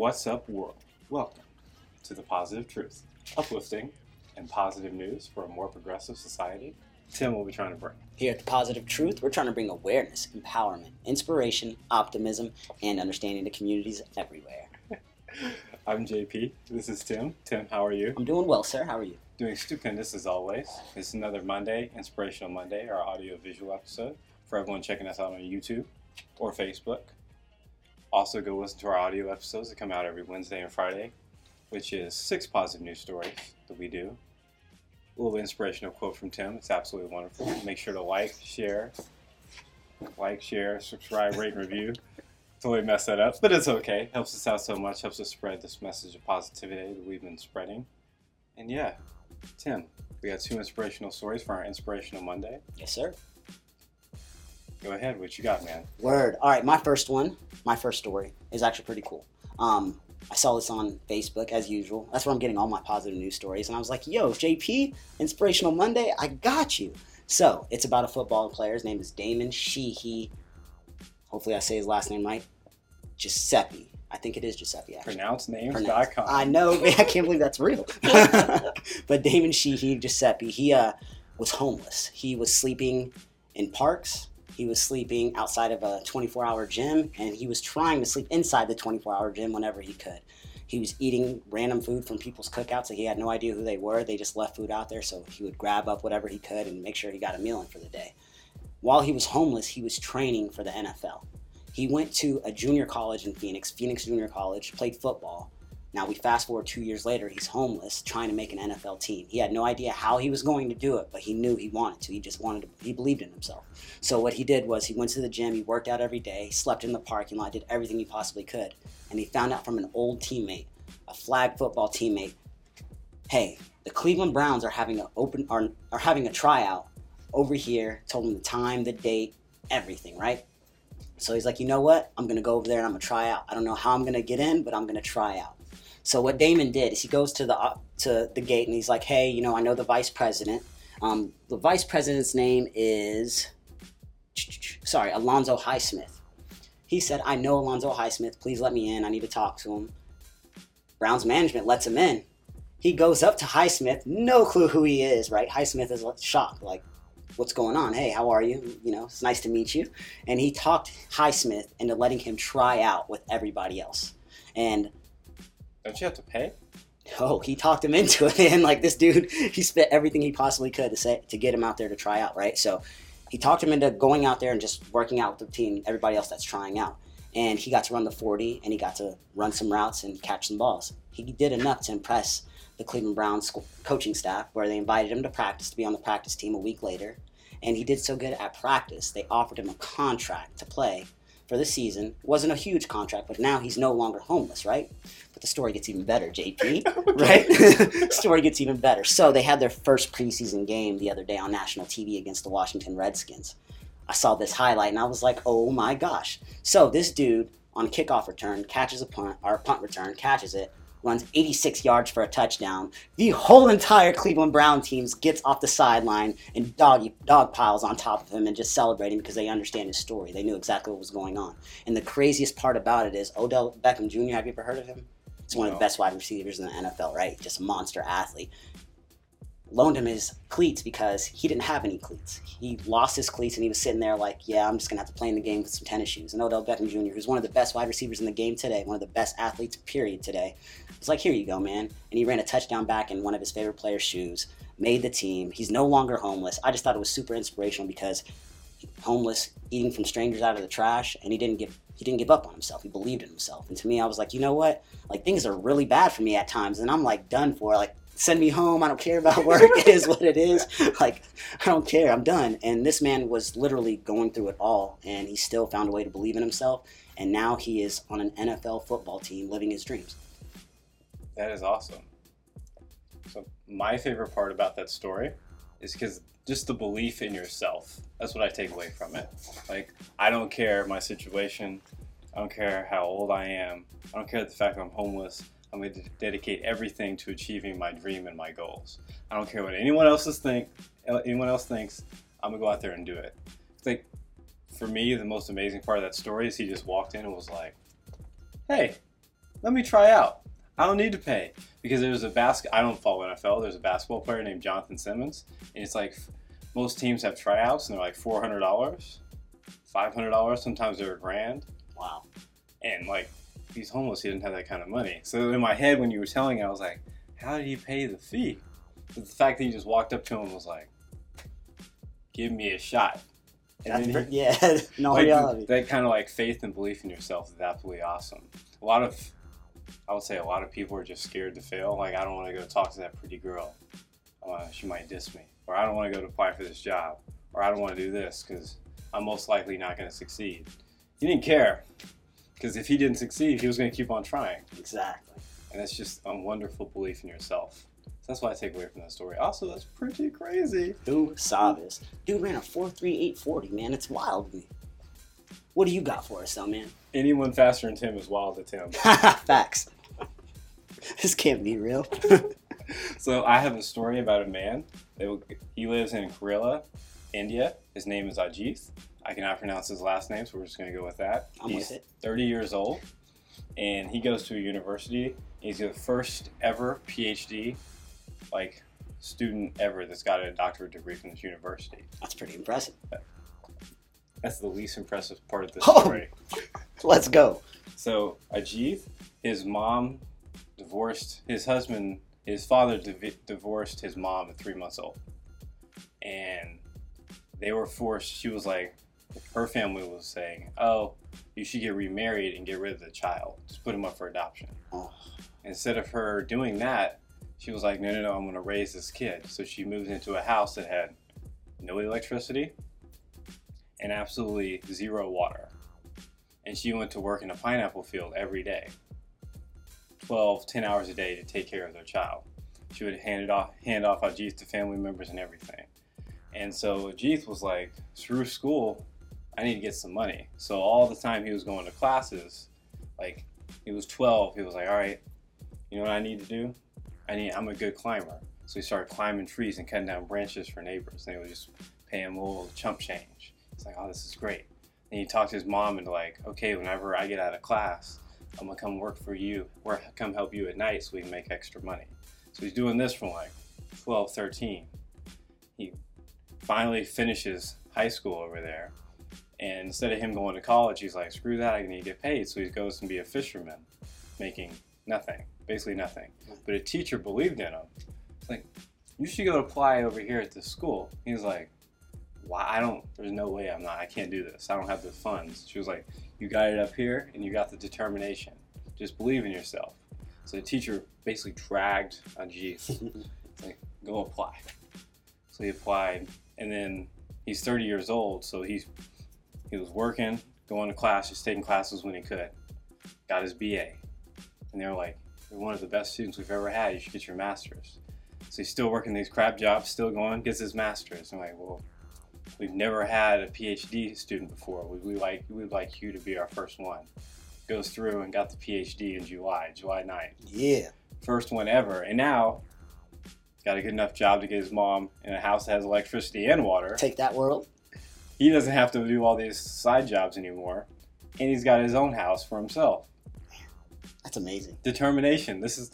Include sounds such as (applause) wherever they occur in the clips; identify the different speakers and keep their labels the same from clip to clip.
Speaker 1: What's up, world? Welcome to the Positive Truth, uplifting and positive news for a more progressive society. Tim what will be trying to bring.
Speaker 2: Here at The Positive Truth, we're trying to bring awareness, empowerment, inspiration, optimism, and understanding to communities everywhere. (laughs)
Speaker 1: I'm JP. This is Tim. Tim, how are you?
Speaker 2: I'm doing well, sir. How are you?
Speaker 1: Doing stupendous as always. It's another Monday, Inspirational Monday, our audio visual episode for everyone checking us out on YouTube or Facebook. Also, go listen to our audio episodes that come out every Wednesday and Friday, which is six positive news stories that we do. A little inspirational quote from Tim. It's absolutely wonderful. Make sure to like, share, like, share, subscribe, rate, and review. Totally messed that up, but it's okay. Helps us out so much. Helps us spread this message of positivity that we've been spreading. And yeah, Tim, we got two inspirational stories for our Inspirational Monday.
Speaker 2: Yes, sir.
Speaker 1: Go ahead. What you got, man?
Speaker 2: Word. All right, my first one, my first story is actually pretty cool. Um, I saw this on Facebook as usual. That's where I'm getting all my positive news stories. And I was like, yo, JP, Inspirational Monday, I got you. So it's about a football player. His name is Damon Sheehy. Hopefully I say his last name right. Guiseppi. I think it is Guiseppi, actually.
Speaker 1: PronounceNames.com.
Speaker 2: I know, man. I can't believe that's real. (laughs) but Damon Sheehy, Guiseppi, he uh, was homeless. He was sleeping in parks. He was sleeping outside of a 24 hour gym, and he was trying to sleep inside the 24 hour gym whenever he could. He was eating random food from people's cookouts that he had no idea who they were. They just left food out there, so he would grab up whatever he could and make sure he got a meal in for the day. While he was homeless, he was training for the NFL. He went to a junior college in Phoenix, Phoenix Junior College, played football. Now we fast forward two years later, he's homeless, trying to make an NFL team. He had no idea how he was going to do it, but he knew he wanted to. He just wanted to, he believed in himself. So what he did was he went to the gym, he worked out every day, slept in the parking lot, did everything he possibly could. And he found out from an old teammate, a flag football teammate, hey, the Cleveland Browns are having an open are, are having a tryout over here, told him the time, the date, everything, right? So he's like, you know what? I'm gonna go over there and I'm gonna try out. I don't know how I'm gonna get in, but I'm gonna try out. So what Damon did is he goes to the uh, to the gate and he's like, hey, you know, I know the vice president. Um, the vice president's name is sorry, Alonzo Highsmith. He said, I know Alonzo Highsmith. Please let me in. I need to talk to him. Browns management lets him in. He goes up to Highsmith, no clue who he is, right? Highsmith is shocked, like, what's going on? Hey, how are you? You know, it's nice to meet you. And he talked Highsmith into letting him try out with everybody else. And
Speaker 1: Don't you have to pay?
Speaker 2: oh, he talked him into it, (laughs) and like this dude, (laughs) he spent everything he possibly could to say to get him out there to try out, right? So he talked him into going out there and just working out with the team, everybody else that's trying out. And he got to run the 40 and he got to run some routes and catch some balls. He did enough to impress the Cleveland Browns school, coaching staff, where they invited him to practice to be on the practice team a week later. And he did so good at practice, they offered him a contract to play for the season. Wasn't a huge contract, but now he's no longer homeless, right? But the story gets even better, JP, (laughs) oh right? (laughs) story gets even better. So they had their first preseason game the other day on national TV against the Washington Redskins. I saw this highlight and I was like, oh my gosh. So this dude on kickoff return catches a punt, or punt return, catches it, runs 86 yards for a touchdown. The whole entire Cleveland Brown teams gets off the sideline and dog dog piles on top of him and just celebrating because they understand his story. They knew exactly what was going on. And the craziest part about it is Odell Beckham Jr. Have you ever heard of him? He's one of the best wide receivers in the NFL, right? Just a monster athlete. Loaned him his cleats because he didn't have any cleats. He lost his cleats and he was sitting there like, yeah, I'm just gonna have to play in the game with some tennis shoes. And Odell Beckham Jr., who's one of the best wide receivers in the game today, one of the best athletes, period, today, was like, here you go, man. And he ran a touchdown back in one of his favorite players' shoes, made the team. He's no longer homeless. I just thought it was super inspirational because homeless, eating from strangers out of the trash, and he didn't give he didn't give up on himself. He believed in himself. And to me, I was like, you know what? Like things are really bad for me at times, and I'm like done for. Like send me home. I don't care about work. (laughs) it is what it is. Like I don't care. I'm done. And this man was literally going through it all, and he still found a way to believe in himself. And now he is on an NFL football team, living his dreams.
Speaker 1: That is awesome. So my favorite part about that story is because just the belief in yourself. That's what I take away from it. Like I don't care my situation. I don't care how old I am. I don't care the fact that I'm homeless. I'm going to dedicate everything to achieving my dream and my goals. I don't care what anyone else think. Anyone else thinks. I'm gonna go out there and do it. It's like for me, the most amazing part of that story is he just walked in and was like, "Hey, let me try out. I don't need to pay because there's a basket. I don't follow NFL. There's a basketball player named Jonathan Simmons, and it's like most teams have tryouts, and they're like four hundred dollars, five hundred dollars. Sometimes they're a grand.
Speaker 2: Wow.
Speaker 1: And like he's homeless, he didn't have that kind of money. So in my head, when you were telling it, I was like, how did he pay the fee? But the fact that he just walked up to him was like, give me a shot. And
Speaker 2: That's
Speaker 1: then
Speaker 2: ver-
Speaker 1: he-
Speaker 2: yeah, (laughs) no (laughs)
Speaker 1: like,
Speaker 2: reality.
Speaker 1: that kind of like faith and belief in yourself is absolutely awesome. A lot of, I would say, a lot of people are just scared to fail. Like, I don't want to go talk to that pretty girl. Uh, she might diss me, or I don't want to go to apply for this job, or I don't want to do this because I'm most likely not going to succeed. He didn't care because if he didn't succeed, he was going to keep on trying,
Speaker 2: Exactly.
Speaker 1: and that's just a wonderful belief in yourself. So that's what I take away from that story. Also, that's pretty crazy.
Speaker 2: Who saw this? Dude ran a 4.3840, man. It's wild. What do you got for us, though, man?
Speaker 1: Anyone faster than Tim is wild to Tim. (laughs)
Speaker 2: Facts. this can't be real. (laughs)
Speaker 1: So I have a story about a man. That He lives in Kerala, India. His name is Ajith. I cannot pronounce his last name, so we're just going to go with that.
Speaker 2: I'm
Speaker 1: He's
Speaker 2: with it.
Speaker 1: 30 years old, and he goes to a university. He's the first ever PhD, like student ever that's got a doctorate degree from this university.
Speaker 2: That's pretty impressive.
Speaker 1: That's the least impressive part of this
Speaker 2: Oh.
Speaker 1: story. (laughs)
Speaker 2: Let's go.
Speaker 1: So Ajith, his mom divorced his husband. His father div- divorced his mom at three months old, and they were forced. She was like, her family was saying, "Oh, you should get remarried and get rid of the child. Just put him up for adoption."
Speaker 2: Oh.
Speaker 1: Instead of her doing that, she was like, "No, no, no! I'm going to raise this kid." So she moved into a house that had no electricity and absolutely zero water and she went to work in a pineapple field every day 12 10 hours a day to take care of their child she would hand it off hand off Ajith to family members and everything and so Ajith was like screw school I need to get some money. So all the time he was going to classes like he was 12 he was like all right you know what I need to do? I need I'm a good climber. So he started climbing trees and cutting down branches for neighbors and they would just pay him a little chump change. It's like oh this is great. And he talked to his mom and like, okay, whenever I get out of class, I'm gonna come work for you, or come help you at night so we can make extra money. So he's doing this from like 12, 13. He finally finishes high school over there, and instead of him going to college, he's like, screw that, I need to get paid. So he goes and be a fisherman, making nothing, basically nothing. But a teacher believed in him. It's like, you should go apply over here at this school. He's like, why I don't there's no way I'm not I can't do this. I don't have the funds. She was like, You got it up here and you got the determination. Just believe in yourself. So the teacher basically dragged Ajith, (laughs) like, go apply. So he applied and then he's thirty years old, so he's he was working, going to class, just taking classes when he could. Got his BA. And they were like, You're one of the best students we've ever had, you should get your master's. So he's still working these crap jobs, still going, gets his master's. I'm like, well, we've never had a PhD student before. We, we like we'd like you to be our first one. Goes through and got the PhD in July, July 9th.
Speaker 2: Yeah.
Speaker 1: First one ever. And now got a good enough job to get his mom in a house that has electricity and water.
Speaker 2: Take that world.
Speaker 1: He doesn't have to do all these side jobs anymore. And he's got his own house for himself.
Speaker 2: That's amazing.
Speaker 1: Determination. This is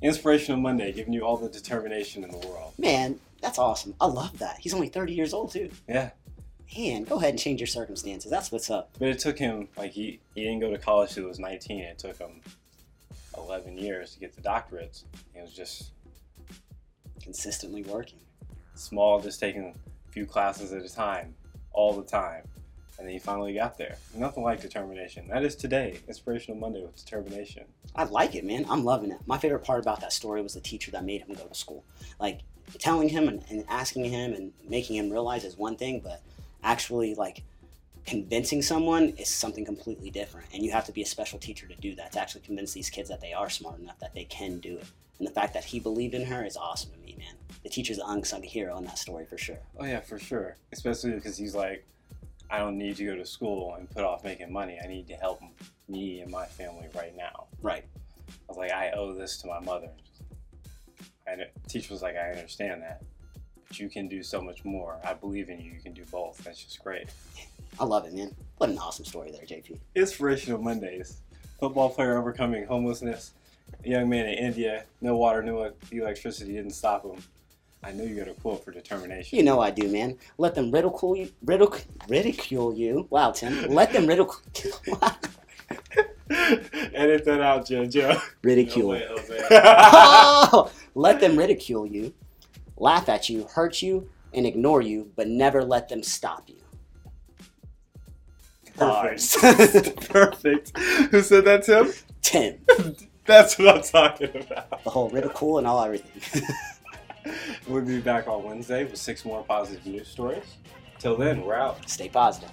Speaker 1: Inspirational Monday, giving you all the determination in the world.
Speaker 2: Man, that's awesome. I love that. He's only 30 years old, too.
Speaker 1: Yeah.
Speaker 2: Man, go ahead and change your circumstances. That's what's up.
Speaker 1: But it took him like he, he didn't go to college till he was 19. It took him 11 years to get the doctorates. It was just
Speaker 2: Consistently working.
Speaker 1: small, just taking a few classes at a time, all the time, and then he finally got there. Nothing like determination. That is today, Inspirational Monday with determination.
Speaker 2: I like it, man. I'm loving it. My favorite part about that story was the teacher that made him go to school. Like telling him and, and asking him and making him realize is one thing, but actually like convincing someone is something completely different. And you have to be a special teacher to do that, to actually convince these kids that they are smart enough that they can do it. And the fact that he believed in her is awesome to me, man. The teacher's an unsung hero in that story for sure.
Speaker 1: Oh yeah, for sure. Especially because he's like, I don't need to go to school and put off making money. I need to help me and my family right now.
Speaker 2: Right.
Speaker 1: I was like, I owe this to my mother. And the teacher was like, I understand that, but you can do so much more. I believe in you. You can do both. That's just great.
Speaker 2: I love it, man. What an awesome story there, JP.
Speaker 1: Inspirational Mondays. Football player overcoming homelessness. A young man in India, no water, no electricity didn't stop him. I know you got a quote for determination.
Speaker 2: You know I do, man. Let them ridicule you. Ridic- ridicule you. Wow, Tim. Let them ridicule. (laughs)
Speaker 1: Edit that out, JoJo.
Speaker 2: ridicule.
Speaker 3: No way, (laughs) (laughs)
Speaker 2: oh! Let them ridicule you, laugh at you, hurt you, and ignore you, but never let them stop you. Bars.
Speaker 1: Perfect. (laughs) Perfect. Who said that, Tim?
Speaker 2: Tim. (laughs)
Speaker 1: That's what I'm talking about.
Speaker 2: The whole ridicule and all everything. (laughs)
Speaker 1: We'll be back on Wednesday with six more positive news stories. Till then, we're out.
Speaker 2: Stay positive.